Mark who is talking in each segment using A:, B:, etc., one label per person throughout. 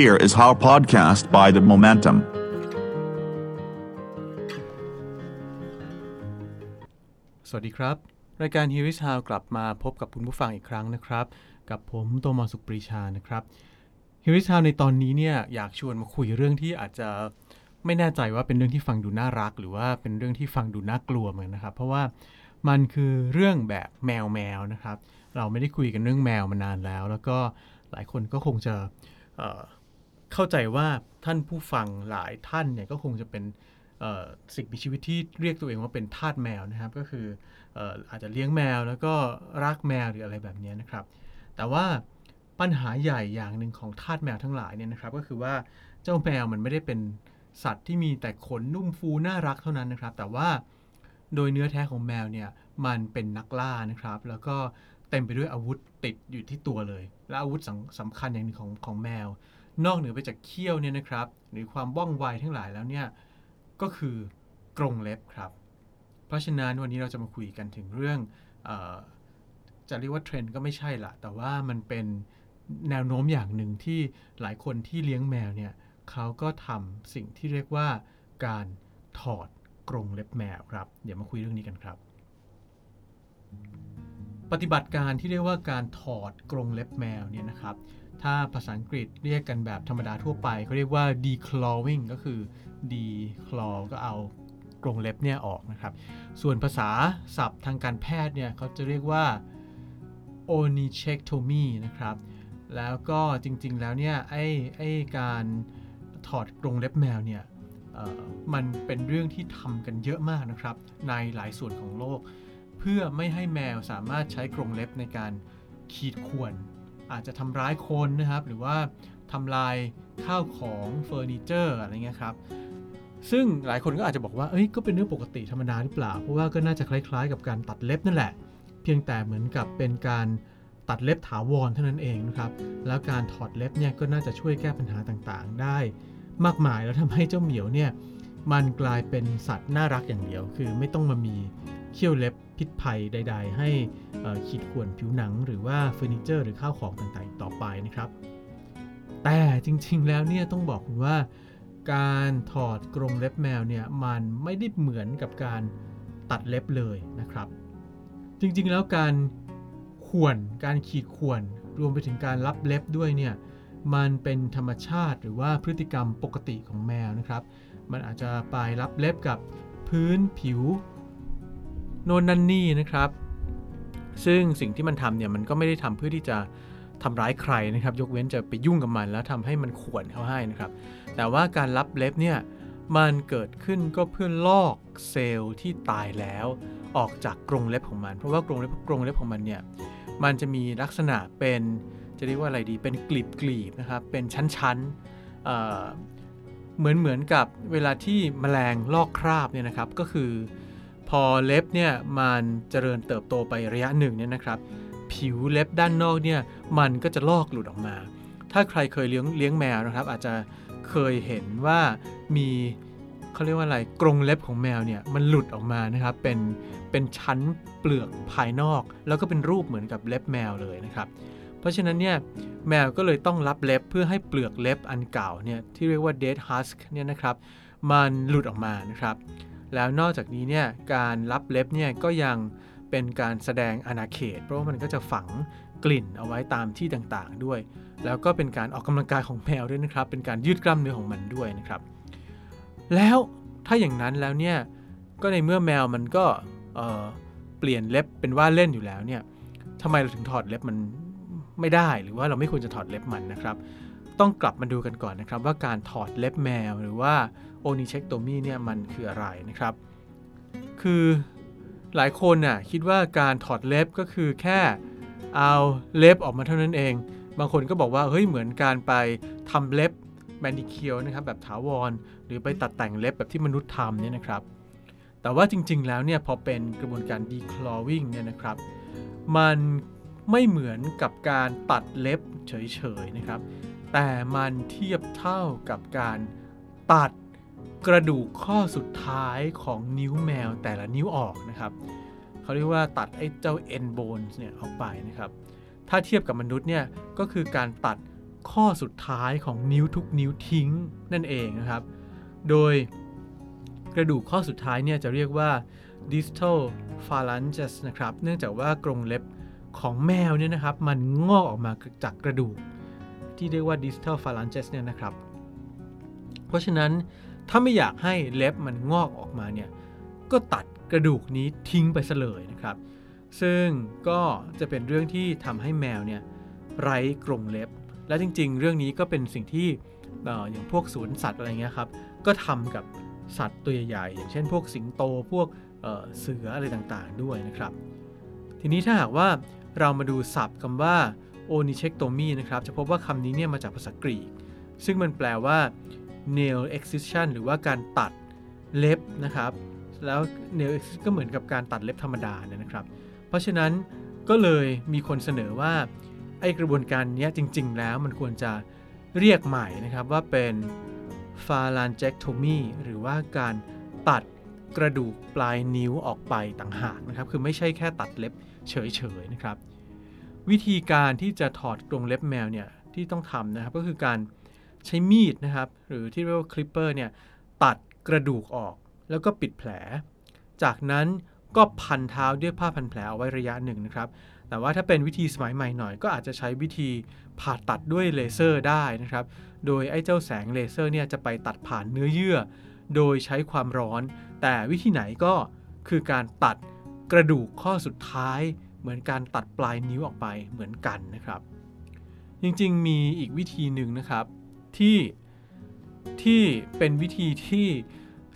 A: Here is our podcast by the Momentum.
B: สวัสดีครับ รายการ Here is How กลับมาพบกับคุณผู้ฟังอีกครั้งนะครับ กับผมโตมอสุปรีชานะครับ Here is How ในตอนนี้เนี่ยอยากชวนมาคุยเรื่องที่อาจจะไม่แน่ใจว่าเป็นเรื่องที่ฟังดูน่ารัก หรือว่าเป็นเรื่องที่ฟังดูน่ากลัวเหมือนนะครับ เพราะว่ามันคือเรื่องแบบแมวแมวนะครับ เราไม่ได้คุยกันเรื่องแมวมานานแล้ว แล้วก็หลายคนก็คงจะ เข้าใจว่าท่านผู้ฟังหลายท่านเนี่ยก็คงจะเป็นสิ่งมีชีวิตที่เรียกตัวเองว่าเป็นทาสแมวนะครับ ก็คืออาจจะเลี้ยงแมวแล้วก็รักแมวหรืออะไรแบบนี้นะครับ แต่ว่าปัญหาใหญ่อย่างหนึ่งของทาสแมวทั้งหลายเนี่ยนะครับ ก็คือว่าเจ้าแมวมันไม่ได้เป็นสัตว์ที่มีแต่ขนนุ่มฟูน่ารักเท่านั้นนะครับ แต่ว่าโดยเนื้อแท้ของแมวเนี่ยมันเป็นนักล่านะครับ แล้วก็เต็มไปด้วยอาวุธติดอยู่ที่ตัวเลย และอาวุธสำสำคัญอย่างหนึ่งของของแมว นอกเหนือไปจากเขี้ยวเนี่ยนะครับ หรือความว่องไวทั้งหลายแล้วเนี่ยก็คือกรงเล็บครับ เพราะฉะนั้นวันนี้เราจะมาคุยกันถึงเรื่องอจะเรียกว่าเทรนด์ก็ไม่ใช่ละแต่ว่ามันเป็นแนวโน้มอย่างหนึ่งที่หลายคนที่เลี้ยงแมวเนี่ยเขาก็ทำสิ่งที่เรียกว่าการถอดกรงเล็บแมวครับ เดี๋ยวมาคุยเรื่องนี้กันครับ ปฏิบัติการที่เรียกว่าการถอดกรงเล็บแมวเนี่ยนะครับ ถ้าภาษาอังกฤษเรียกกันแบบธรรมดาทั่วไปเขาเรียกว่า declawing ก็คือ declaw ก็เอากรงเล็บเนี่ยออกนะครับ ส่วนภาษาศัพท์ทางการแพทย์เนี่ยเขาจะเรียกว่า onychectomy นะครับ แล้วก็จริงๆแล้วเนี่ยไอ้ไอ้การถอดกรงเล็บแมวเนี่ยมันเป็นเรื่องที่ทำกันเยอะมากนะครับ ในหลายส่วนของโลก เพื่อไม่ให้แมวสามารถใช้กรงเล็บในการขีดข่วน อาจจะทำร้ายคนนะครับ หรือว่าทำลายข้าวของเฟอร์นิเจอร์อะไรเงี้ยครับซึ่งหลายคนก็อาจจะบอกว่าเอ้ยก็เป็นเรื่องปกติธรรมดาหรือเปล่า เพราะว่าก็น่าจะคล้ายๆ กับการตัดเล็บนั่นแหละ เพียงแต่เหมือนกับเป็นการตัดเล็บถาวรเท่านั้นเองนะครับ แล้วการถอดเล็บเนี่ยก็น่าจะช่วยแก้ปัญหาต่างๆ ได้ มากมายแล้วทำให้เจ้าเหมียวเนี่ยมันกลายเป็นสัตว์น่ารักอย่างเดียว คือไม่ต้องมามี เขี้ยวเล็บพิษภัยใด ๆ ให้ขีดข่วนผิวหนัง หรือว่าเฟอร์นิเจอร์หรือข้าวของต่างๆ ต่อไปนะครับ แต่จริงๆแล้วเนี่ยต้องบอกคุณว่าการถอดกรงเล็บแมวเนี่ยมันไม่ได้เหมือนกับการตัดเล็บเลยนะครับ จริงๆแล้วการข่วนการขีดข่วนรวมไปถึงการรับเล็บด้วยเนี่ยมันเป็นธรรมชาติหรือว่าพฤติกรรมปกติของแมวนะครับ มันอาจจะไปรับเล็บกับพื้นผิว โน่นนั่นนี่นะครับ ซึ่งสิ่งที่มันทำเนี่ยมันก็ไม่ได้ทำเพื่อที่จะทำร้ายใครนะครับ ยกเว้นจะไปยุ่งกับมันแล้วทำให้มันข่วนเขาให้นะครับ แต่ว่าการรับเล็บเนี่ยมันเกิดขึ้นก็เพื่อลอกเซลล์ที่ตายแล้วออกจากกรงเล็บของมัน เพราะว่ากรงเล็บกรงเล็บของมันเนี่ยมันจะมีลักษณะเป็นจะเรียกว่าอะไรดีเป็นกลีบกลีบๆนะครับเป็นชั้นๆเอ่อเหมือนเหมือนกับเวลาที่แมลงลอกคราบเนี่ยนะครับก็คือ พอเล็บเนี่ยมันเจริญเติบโตไประยะหนึ่งเนี่ยนะครับ ผิวเล็บด้านนอกเนี่ยมันก็จะลอกหลุดออกมา ถ้าใครเคยเลี้ยงเลี้ยงแมวนะครับ อาจจะเคยเห็นว่ามีเขาเรียกว่าอะไรกรงเล็บของแมวเนี่ยมันหลุดออกมานะครับเป็นเป็นชั้นเปลือกภายนอก แล้วก็เป็นรูปเหมือนกับเล็บแมวเลยนะครับ เพราะฉะนั้นเนี่ยแมวก็เลยต้องรับเล็บเพื่อให้เปลือกเล็บอันเก่าเนี่ยที่เรียกว่า dead husk เนี่ยนะครับมันหลุดออกมานะครับ แล้วนอกจากนี้เนี่ยการรับเล็บเนี่ยก็ยังเป็นการแสดงอาณาเขต เพราะว่ามันก็จะฝังกลิ่นเอาไว้ตามที่ต่างๆด้วย แล้วก็เป็นการออกกำลังกายของแมวด้วยนะครับ เป็นการยืดกล้ามเนื้อของมันด้วยนะครับ แล้วถ้าอย่างนั้นแล้วเนี่ยก็ในเมื่อแมวมันก็เเปลี่ยนเล็บเป็นว่าเล่นอยู่แล้วเนี่ยทำไมเราถึงถอดเล็บมันไม่ได้ หรือว่าเราไม่ควรจะถอดเล็บมันนะครับ ต้องกลับมาดูกันก่อนนะครับ ว่าการถอดเล็บแมวหรือว่า โอนิเชคโตมีเนี่ยมันคืออะไรนะครับ คือหลายคนน่ะคิดว่าการถอดเล็บก็คือแค่เอาเล็บออกมาเท่านั้นเอง บางคนก็บอกว่าเฮ้ยเหมือนการไปทำเล็บแมนิเคียวนะครับแบบถาวร หรือไปตัดแต่งเล็บแบบที่มนุษย์ทำเนี่ยนะครับ แต่ว่าจริง ๆ แล้วเนี่ยพอเป็นกระบวนการ declawing เนี่ยนะครับ มันไม่เหมือนกับการตัดเล็บเฉยๆนะครับ แต่มันเทียบเท่ากับการตัด กระดูกข้อสุดท้ายของนิ้วแมวแต่ละนิ้วออกนะครับเขาเรียกว่าตัดไอ้เจ้า end bones เนี่ยออกไปนะครับ ถ้าเทียบกับมนุษย์เนี่ยก็คือการตัดข้อสุดท้ายของนิ้วทุกนิ้วทิ้งนั่นเองนะครับ โดยกระดูกข้อสุดท้ายเนี่ยจะเรียกว่า distal phalanges นะครับ เนื่องจากว่ากรงเล็บของแมวเนี่ยนะครับ มันงอกออกมาจากกระดูก ที่เรียกว่า distal phalanges เนี่ยนะครับ เพราะฉะนั้น ถ้าไม่อยากให้เล็บมันงอกออกมาเนี่ยก็ตัดกระดูกนี้ทิ้งไปซะเลยนะครับ ซึ่งก็จะเป็นเรื่องที่ทำให้แมวเนี่ยไร้กรงเล็บ และจริง ๆ เรื่องนี้ก็เป็นสิ่งที่ออย่างพวกสวนสัตว์อะไรเงี้ยครับก็ทำกับสัตว์ตัวใหญ่ๆอย่างเช่น พวกสิงโตพวกเเสืออะไรต่างๆ ด้วยนะครับ ทีนี้ถ้าหากว่าเรามาดูศัพท์คำว่า onychectomy นะครับ จะพบว่าคำนี้เนี่ยมาจากภาษากรีก ซึ่งมันแปลว่า nail excision หรือว่าการตัดเล็บนะครับ แล้ว nail excision ก็เหมือนกับการตัดเล็บธรรมดาเนี่ยนะครับ เพราะฉะนั้นก็เลยมีคนเสนอว่าไอกระบวนการนี้จริง ๆ แล้วมันควรจะเรียกใหม่นะครับว่าเป็น phalangectomy หรือว่าการตัดกระดูกปลายนิ้วออกไปต่างหากนะครับ คือไม่ใช่แค่ตัดเล็บเฉยๆนะครับ วิธีการที่จะถอดกรงเล็บแมวเนี่ยที่ต้องทำนะครับก็คือการ ใช้มีดนะครับ หรือที่เรียกว่าคลิปเปอร์เนี่ยตัดกระดูกออกแล้วก็ปิดแผล จากนั้นก็พันเท้าด้วยผ้าพันแผลเอาไว้ระยะหนึ่งนะครับ แต่ว่าถ้าเป็นวิธีสมัยใหม่หน่อย ก็อาจจะใช้วิธีผ่าตัดด้วยเลเซอร์ได้นะครับ โดยไอ้เจ้าแสงเลเซอร์เนี่ยจะไปตัดผ่านเนื้อเยื่อ โดยใช้ความร้อน แต่วิธีไหนก็คือการตัดกระดูกข้อสุดท้าย เหมือนการตัดปลายนิ้วออกไปเหมือนกันนะครับ จริงๆ มีอีกวิธีหนึ่งนะครับ ที่ที่เป็นวิธีที่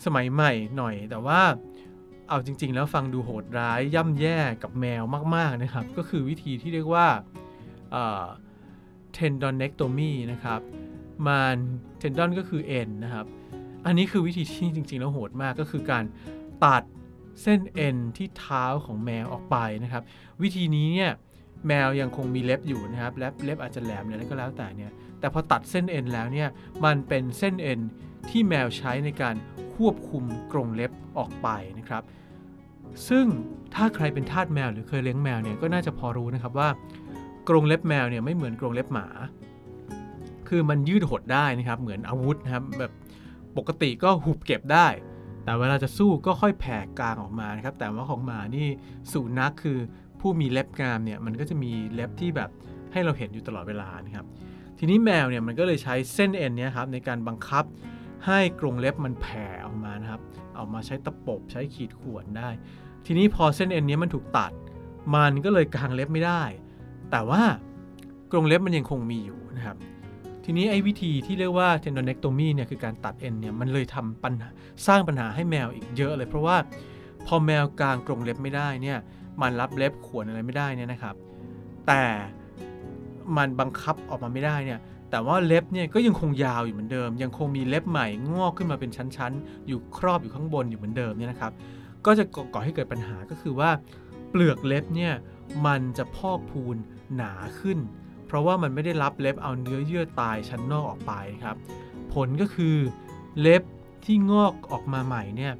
B: สมัยใหม่หน่อย แต่ว่าเอาจริง ๆ แล้วฟังดูโหดร้ายย่ำแย่กับแมวมาก ๆ นะครับ ก็คือวิธีที่เรียกว่าเอ่อ tendonectomy นะครับมัน tendon ก็คือเอ็นนะครับ อันนี้คือวิธีที่จริง ๆ แล้วโหดมากก็คือการตัดเส้นเอ็นที่เท้าของแมวออกไปนะครับ วิธีนี้เนี่ยแมวยังคงมีเล็บอยู่นะครับและเล็บอาจจะแหลมอะไรก็แล้วแต่เนี่ย แต่พอตัดเส้นเอ็นแล้วเนี่ยมันเป็นเส้นเอ็นที่แมวใช้ในการควบคุมกรงเล็บออกไปนะครับ ซึ่งถ้าใครเป็นทาสแมวหรือเคยเลี้ยงแมวเนี่ยก็น่าจะพอรู้นะครับว่ากรงเล็บแมวเนี่ยไม่เหมือนกรงเล็บหมา คือมันยืดหดได้นะครับเหมือนอาวุธนะครับแบบปกติก็หุบเก็บได้ แต่เวลาจะสู้ก็ค่อยแผ่กลางออกมานะครับ แต่ว่าของหมานี่สุนัขคือผู้มีเล็บงามเนี่ยมันก็จะมีเล็บที่แบบให้เราเห็นอยู่ตลอดเวลานะครับ ทีนี้แมวเนี่ยมันก็เลยใช้เส้นเอ็นเนี่ยครับในการบังคับให้กรงเล็บมันแผ่ออกมานะครับ เอามาใช้ตะปบใช้ขีดข่วนได้ ทีนี้พอเส้นเอ็นนี้มันถูกตัด มันก็เลยกางเล็บไม่ได้ แต่ว่ากรงเล็บมันยังคงมีอยู่นะครับ ทีนี้ไอ้วิธีที่เรียกว่า tendonectomy เนี่ยคือการตัดเอ็นเนี่ยมันเลยทำปัญหาสร้างปัญหาให้แมวอีกเยอะเลย เพราะว่าพอแมวกางกรงเล็บไม่ได้เนี่ยมันรับเล็บข่วนอะไรไม่ได้เนี่ยนะครับ แต่ มันบังคับออกมาไม่ได้เนี่ยแต่ว่าเล็บเนี่ยก็ยังคงยาวอยู่เหมือนเดิม ยังคงมีเล็บใหม่งอกขึ้นมาเป็นชั้นๆ อยู่ครอบอยู่ข้างบนอยู่เหมือนเดิมเนี่ยนะครับ ก็จะก่อให้เกิดปัญหาก็คือว่าเปลือกเล็บเนี่ยมันจะพอกพูนหนาขึ้น เพราะว่ามันไม่ได้รับเล็บเอาเนื้อเยื่อตายชั้นนอกออกไปครับ ผลก็คือเล็บที่งอกออกมาใหม่เนี่ย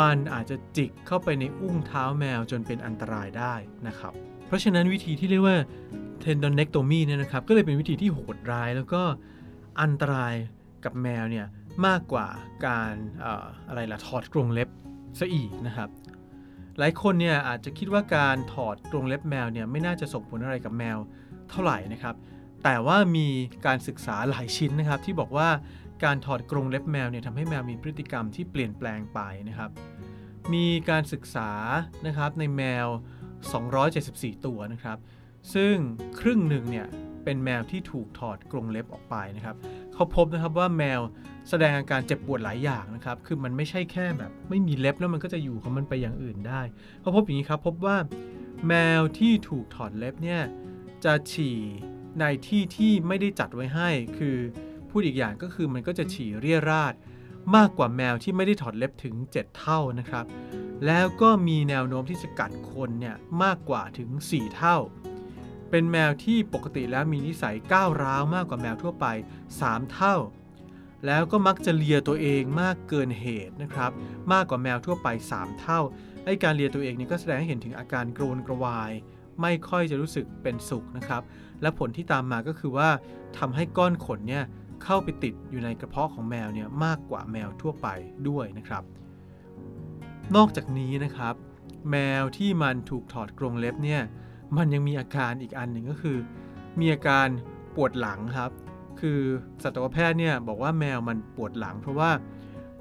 B: มันอาจจะจิกเข้าไปในอุ้งเท้าแมวจนเป็นอันตรายได้นะครับ เพราะฉะนั้นวิธีที่เรียกว่า tendonectomy เนี่ยนะครับก็เลยเป็นวิธีที่โหดร้ายแล้วก็อันตรายกับแมวเนี่ยมากกว่าการอออะไรล่ะถอดกรงเล็บซะอีกนะครับ หลายคนเนี่ยอาจจะคิดว่าการถอดกรงเล็บแมวเนี่ยไม่น่าจะส่งผลอะไรกับแมวเท่าไหร่นะครับ แต่ว่ามีการศึกษาหลายชิ้นนะครับ ที่บอกว่าการถอดกรงเล็บแมวเนี่ยทำให้แมวมีพฤติกรรมที่เปลี่ยนแปลงไปนะครับ มีการศึกษานะครับในแมว 274 ตัวนะครับ ซึ่งครึ่งหนึ่งเนี่ยเป็นแมวที่ถูกถอดกรงเล็บออกไปนะครับ เขาพบนะครับว่าแมวแสดงอาการเจ็บปวดหลายอย่างนะครับ คือมันไม่ใช่แค่แบบ ไม่มีเล็บแล้วมันก็จะอยู่ของมันไปอย่างอื่นได้เขาพบอย่างนี้ครับพบว่าแมวที่ถูกถอดเล็บเนี่ยจะฉี่ในที่ที่ไม่ได้จัดไว้ให้ คือพูดอีกอย่างก็คือมันก็จะฉี่เรี่ยราด มากกว่าแมวที่ไม่ได้ถอดเล็บถึง 7 เท่านะครับ แล้วก็มีแนวโน้มที่จะกัดคนเนี่ยมากกว่าถึง 4 เท่า เป็นแมวที่ปกติแล้วมีนิสัยก้าวร้าวมากกว่าแมวทั่วไป 3 เท่า แล้วก็มักจะเลียตัวเองมากเกินเหตุนะครับ มากกว่าแมวทั่วไป 3 เท่า ไอ้การเลียตัวเองนี่ก็แสดงให้เห็นถึงอาการโกรนกระวาย ไม่ค่อยจะรู้สึกเป็นสุขนะครับ และผลที่ตามมาก็คือว่าทำให้ก้อนขนเนี่ย เข้าไปติดอยู่ในกระเพาะของแมวเนี่ยมากกว่าแมวทั่วไปด้วยนะครับ นอกจากนี้นะครับ แมวที่มันถูกถอดกรงเล็บเนี่ยมันยังมีอาการอีกอันหนึ่งก็คือ มีอาการปวดหลังครับ คือสัตวแพทย์เนี่ยบอกว่าแมวมันปวดหลัง เพราะว่า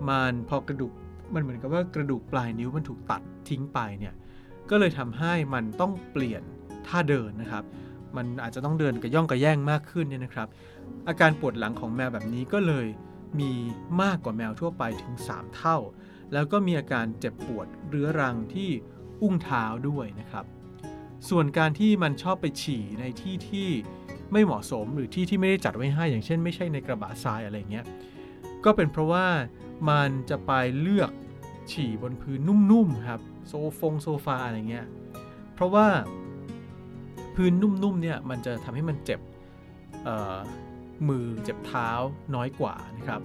B: มันพอกระดูกมันเหมือนกับว่ากระดูกปลายนิ้วมันถูกตัดทิ้งไปเนี่ยก็เลยทำให้มันต้องเปลี่ยนท่าเดินนะครับ มันอาจจะต้องเดินกระย่องกระแย่งมากขึ้นเนี่ยนะครับ อาการปวดหลังของแมวแบบนี้ก็เลยมีมากกว่าแมวทั่วไปถึง 3 เท่า แล้วก็มีอาการเจ็บปวดเรื้อรังที่อุ้งเท้าด้วยนะครับ ส่วนการที่มันชอบไปฉี่ในที่ที่ไม่เหมาะสมหรือที่ที่ไม่ได้จัดไว้ให้ อย่างเช่น ไม่ใช่ในกระบะทรายอะไรเงี้ย ก็เป็นเพราะว่ามันจะไปเลือกฉี่บนพื้นนุ่มๆครับ โซฟงโซฟาอะไรเงี้ย เพราะว่า พื้นนุ่มๆเนี่ยมันจะทำให้มันเจ็บมือเจ็บเท้าน้อยกว่านะครับ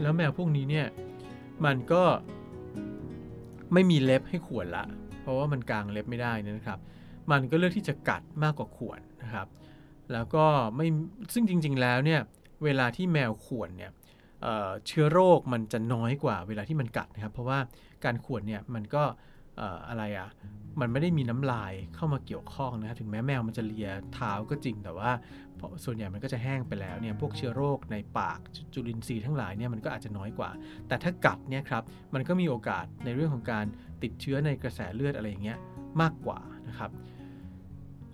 B: แล้วแมวพวกนี้เนี่ยมันก็ไม่มีเล็บให้ข่วนละ เพราะว่ามันกางเล็บไม่ได้นะครับ มันก็เลือกที่จะกัดมากกว่าข่วนนะครับ แล้วก็ไม่ซึ่งจริง ๆ แล้วเนี่ยเวลาที่แมวข่วนเนี่ยเเชื้อโรคมันจะน้อยกว่าเวลาที่มันกัดนะครับ เพราะว่าการข่วนเนี่ยมันก็ อะไรอะ่ะมันไม่ได้มีน้ำลายเข้ามาเกี่ยวข้องนะครับถึงแม้แมวมันจะเลียเท้าก็จริงแต่ว่าส่วนใหญ่มันก็จะแห้งไปแล้วเนี่ยพวกเชื้อโรคในปากจุลินทรีย์ทั้งหลายเนี่ยมันก็อาจจะน้อยกว่า แต่ถ้ากัดเนี่ยครับมันก็มีโอกาสในเรื่องของการติดเชื้อในกระแสเลือดอะไรอย่างเงี้ยมากกว่านะครับ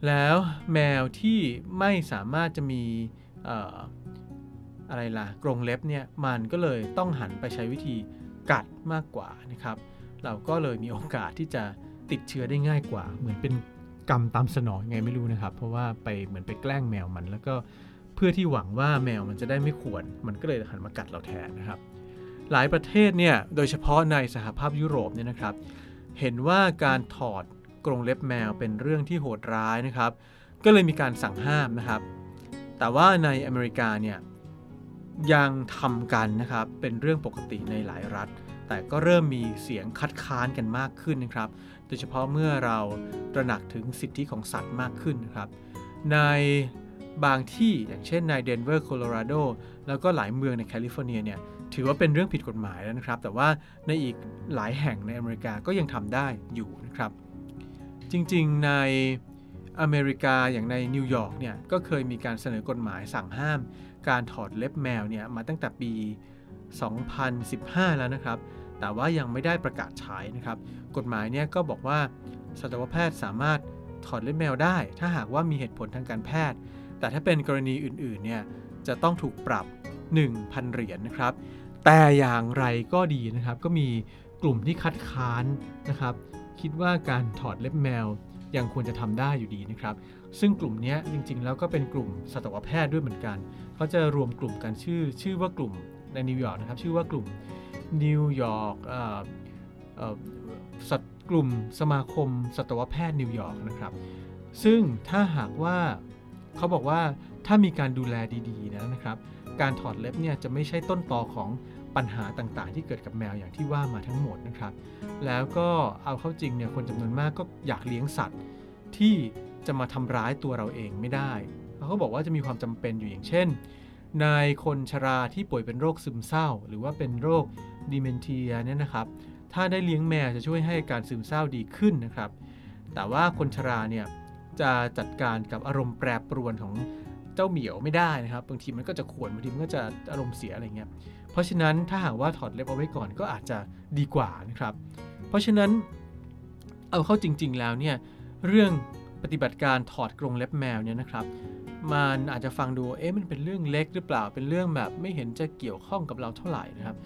B: แล้วแมวที่ไม่สามารถจะมีอะไรล่ะกรงเล็บเนี่ยมันก็เลยต้องหันไปใช้วิธีกัดมากกว่านะครับ เราก็เลยมีโอกาสที่จะติดเชื้อได้ง่ายกว่า เหมือนเป็นกรรมตามสนองไงไม่รู้นะครับ เพราะว่าไปเหมือนไปแกล้งแมวมันแล้วก็เพื่อที่หวังว่าแมวมันจะได้ไม่ขวน มันก็เลยหันมากัดเราแทนนะครับ หลายประเทศเนี่ยโดยเฉพาะในสหภาพยุโรปเนี่ยนะครับ เห็นว่าการถอดกรงเล็บแมวเป็นเรื่องที่โหดร้ายนะครับ ก็เลยมีการสั่งห้ามนะครับ แต่ว่าในอเมริกาเนี่ยยังทำกันนะครับเป็นเรื่องปกติในหลายรัฐ แต่ก็เริ่มมีเสียงคัดค้านกันมากขึ้นนะครับ โดยเฉพาะเมื่อเราตระหนักถึงสิทธิของสัตว์มากขึ้นนะครับ ในบางที่อย่างเช่นในเดนเวอร์โคโลราโดแล้วก็หลายเมืองในแคลิฟอร์เนียเนี่ยถือว่าเป็นเรื่องผิดกฎหมายแล้วนะครับ แต่ว่าในอีกหลายแห่งในอเมริกาก็ยังทำได้อยู่นะครับ จริงๆในอเมริกาอย่างในนิวยอร์กเนี่ยก็เคยมีการเสนอกฎหมายสั่งห้าม การถอดเล็บแมวเนี่ยมาตั้งแต่ปี 2015 แล้วนะครับ แต่ว่ายังไม่ได้ประกาศใช้นะครับ กฎหมายเนี่ยก็บอกว่าสัตวแพทย์สามารถถอดเล็บแมวได้ ถ้าหากว่ามีเหตุผลทางการแพทย์ แต่ถ้าเป็นกรณีอื่นๆเนี่ยจะต้องถูกปรับ 1,000 เหรียญนะครับ แต่อย่างไรก็ดีนะครับ ก็มีกลุ่มที่คัดค้านนะครับ คิดว่าการถอดเล็บแมวยังควรจะทำได้อยู่ดีนะครับ ซึ่งกลุ่มนี้จริงๆ แล้วก็เป็นกลุ่มสัตวแพทย์ด้วยเหมือนกัน เขาจะรวมกลุ่มกันชื่อ ชื่อว่ากลุ่ม ในนิวยอร์กนะครับ ชื่อว่ากลุ่มนิวยอร์กสัตกลุ่มสมาคมสัตวแพทย์นิวยอร์กนะครับ ซึ่งถ้าหากว่าเขาบอกว่าถ้ามีการดูแลดีๆนะนะครับ การถอดเล็บเนี่ยจะไม่ใช่ต้นตอของปัญหาต่างๆ ที่เกิดกับแมวอย่างที่ว่ามาทั้งหมดนะครับ แล้วก็เอาเข้าจริงเนี่ยคนจำนวนมากก็อยากเลี้ยงสัตว์ที่จะมาทำร้ายตัวเราเองไม่ได้เขาบอกว่าจะมีความจำเป็นอยู่อย่างเช่น ในคนชราที่ป่วยเป็นโรคซึมเศร้า หรือว่าเป็นโรคดิเมนเทียเนี่ยนะครับ ถ้าได้เลี้ยงแมวจะช่วยให้การซึมเศร้าดีขึ้นนะครับ แต่ว่าคนชราเนี่ยจะจัดการกับอารมณ์แปรปรวนของเจ้าเหมียวไม่ได้นะครับ บางทีมันก็จะขวนบางทีมันก็จะอารมณ์เสียอะไรเงี้ย เพราะฉะนั้นถ้าหากว่าถอดเล็บเอาไว้ก่อนก็อาจจะดีกว่านะครับ เพราะฉะนั้นเอาเข้าจริง ๆแล้วเนี่ยเรื่อง ปฏิบัติการถอดกรงเล็บแมวเนี่ยนะครับ มันอาจจะฟังดูเอ๊ะมันเป็นเรื่องเล็กหรือเปล่าเป็นเรื่องแบบไม่เห็นจะเกี่ยวข้องกับเราเท่าไหร่นะครับ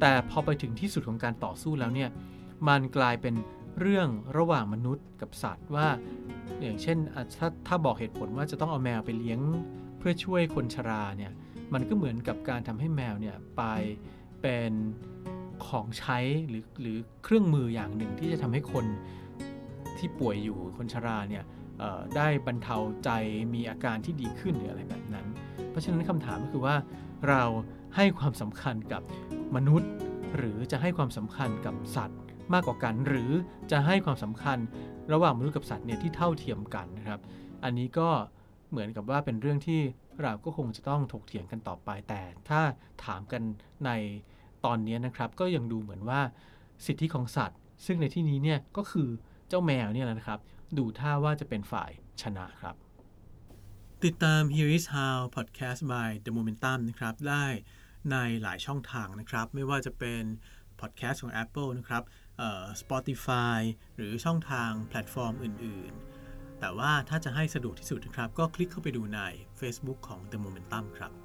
B: แต่พอไปถึงที่สุดของการต่อสู้แล้วเนี่ยมันกลายเป็นเรื่องระหว่างมนุษย์กับสัตว์ว่า อย่างเช่นถ้าถ้าบอกเหตุผลว่าจะต้องเอาแมวไปเลี้ยงเพื่อช่วยคนชราเนี่ยมันก็เหมือนกับการทำให้แมวเนี่ยไปเป็นของใช้หรือหรือเครื่องมืออย่างหนึ่งที่จะทำให้คน ที่ป่วยอยู่คนชราเนี่ยได้บรรเทาใจมีอาการที่ดีขึ้นหรืออะไรแบบนั้น เพราะฉะนั้นคำถามก็คือว่าเราให้ความสำคัญกับมนุษย์ หรือจะให้ความสำคัญกับสัตว์มากกว่ากัน หรือจะให้ความสำคัญระหว่างมนุษย์กับสัตว์เนี่ยที่เท่าเทียมกันนะครับ อันนี้ก็เหมือนกับว่าเป็นเรื่องที่เราก็คงจะต้องถกเถียงกันต่อไปแต่ ถ้าถามกันในตอนนี้นะครับ ก็ยังดูเหมือนว่าสิทธิของสัตว์ ซึ่งในที่นี้เนี่ยก็คือ เจ้าแมวเนี่ยนะครับ ดูท่าว่าจะเป็นฝ่ายชนะครับ ติดตาม Here is How Podcast by The Momentum นะครับ ได้ในหลายช่องทางนะครับ ไม่ว่าจะเป็น Podcast ของ Apple นะครับเอ่อ Spotify หรือช่องทางแพลตฟอร์มอื่น ๆ แต่ว่าถ้าจะให้สะดวกที่สุดนะครับ ก็คลิกเข้าไปดูใน Facebook ของ The Momentum ครับ